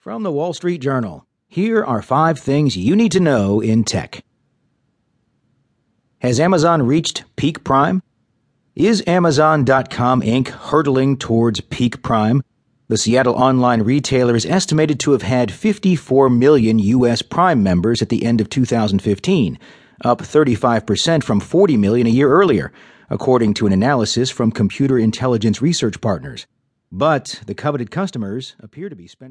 From the Wall Street Journal, here are five things you need to know in tech. Has Amazon reached peak prime? Is Amazon.com Inc. hurtling towards peak prime? The Seattle online retailer is estimated to have had 54 million U.S. Prime members at the end of 2015, up 35% from 40 million a year earlier, according to an analysis from Consumer Intelligence Research Partners. But the coveted customers appear to be spending.